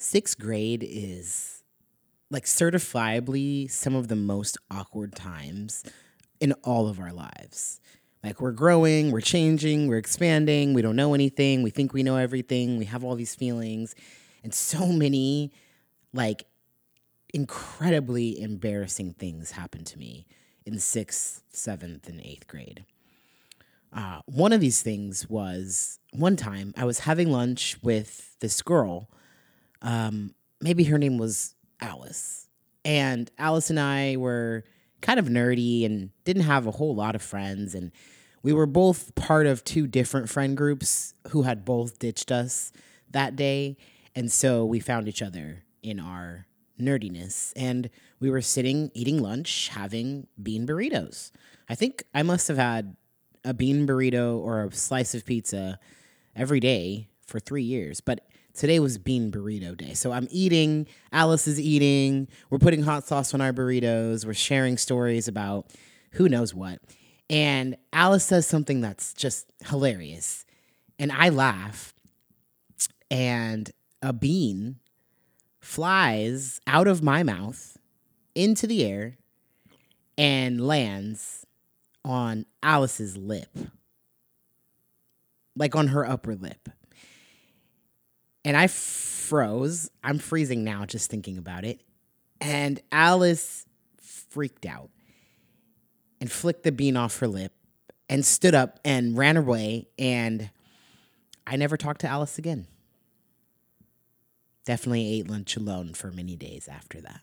sixth grade is like certifiably some of the most awkward times in all of our lives. Like we're growing, we're changing, we're expanding, we don't know anything, we think we know everything, we have all these feelings, and so many like incredibly embarrassing things happened to me in sixth, seventh, and eighth grade. Uh, one of these things was one time I was having lunch with this girl. Um, maybe her name was Alice. And Alice and I were kind of nerdy and didn't have a whole lot of friends. And we were both part of two different friend groups who had both ditched us that day. And so we found each other in our nerdiness. And we were sitting eating lunch, having bean burritos. I think I must have had a bean burrito or a slice of pizza every day for three years. But today was bean burrito day. So I'm eating, Alice is eating, we're putting hot sauce on our burritos, we're sharing stories about who knows what. And Alice says something that's just hilarious. And I laugh. And a bean flies out of my mouth into the air and lands on Alice's lip, like on her upper lip. And I froze. I'm freezing now just thinking about it. And Alice freaked out and flicked the bean off her lip and stood up and ran away. And I never talked to Alice again. Definitely ate lunch alone for many days after that.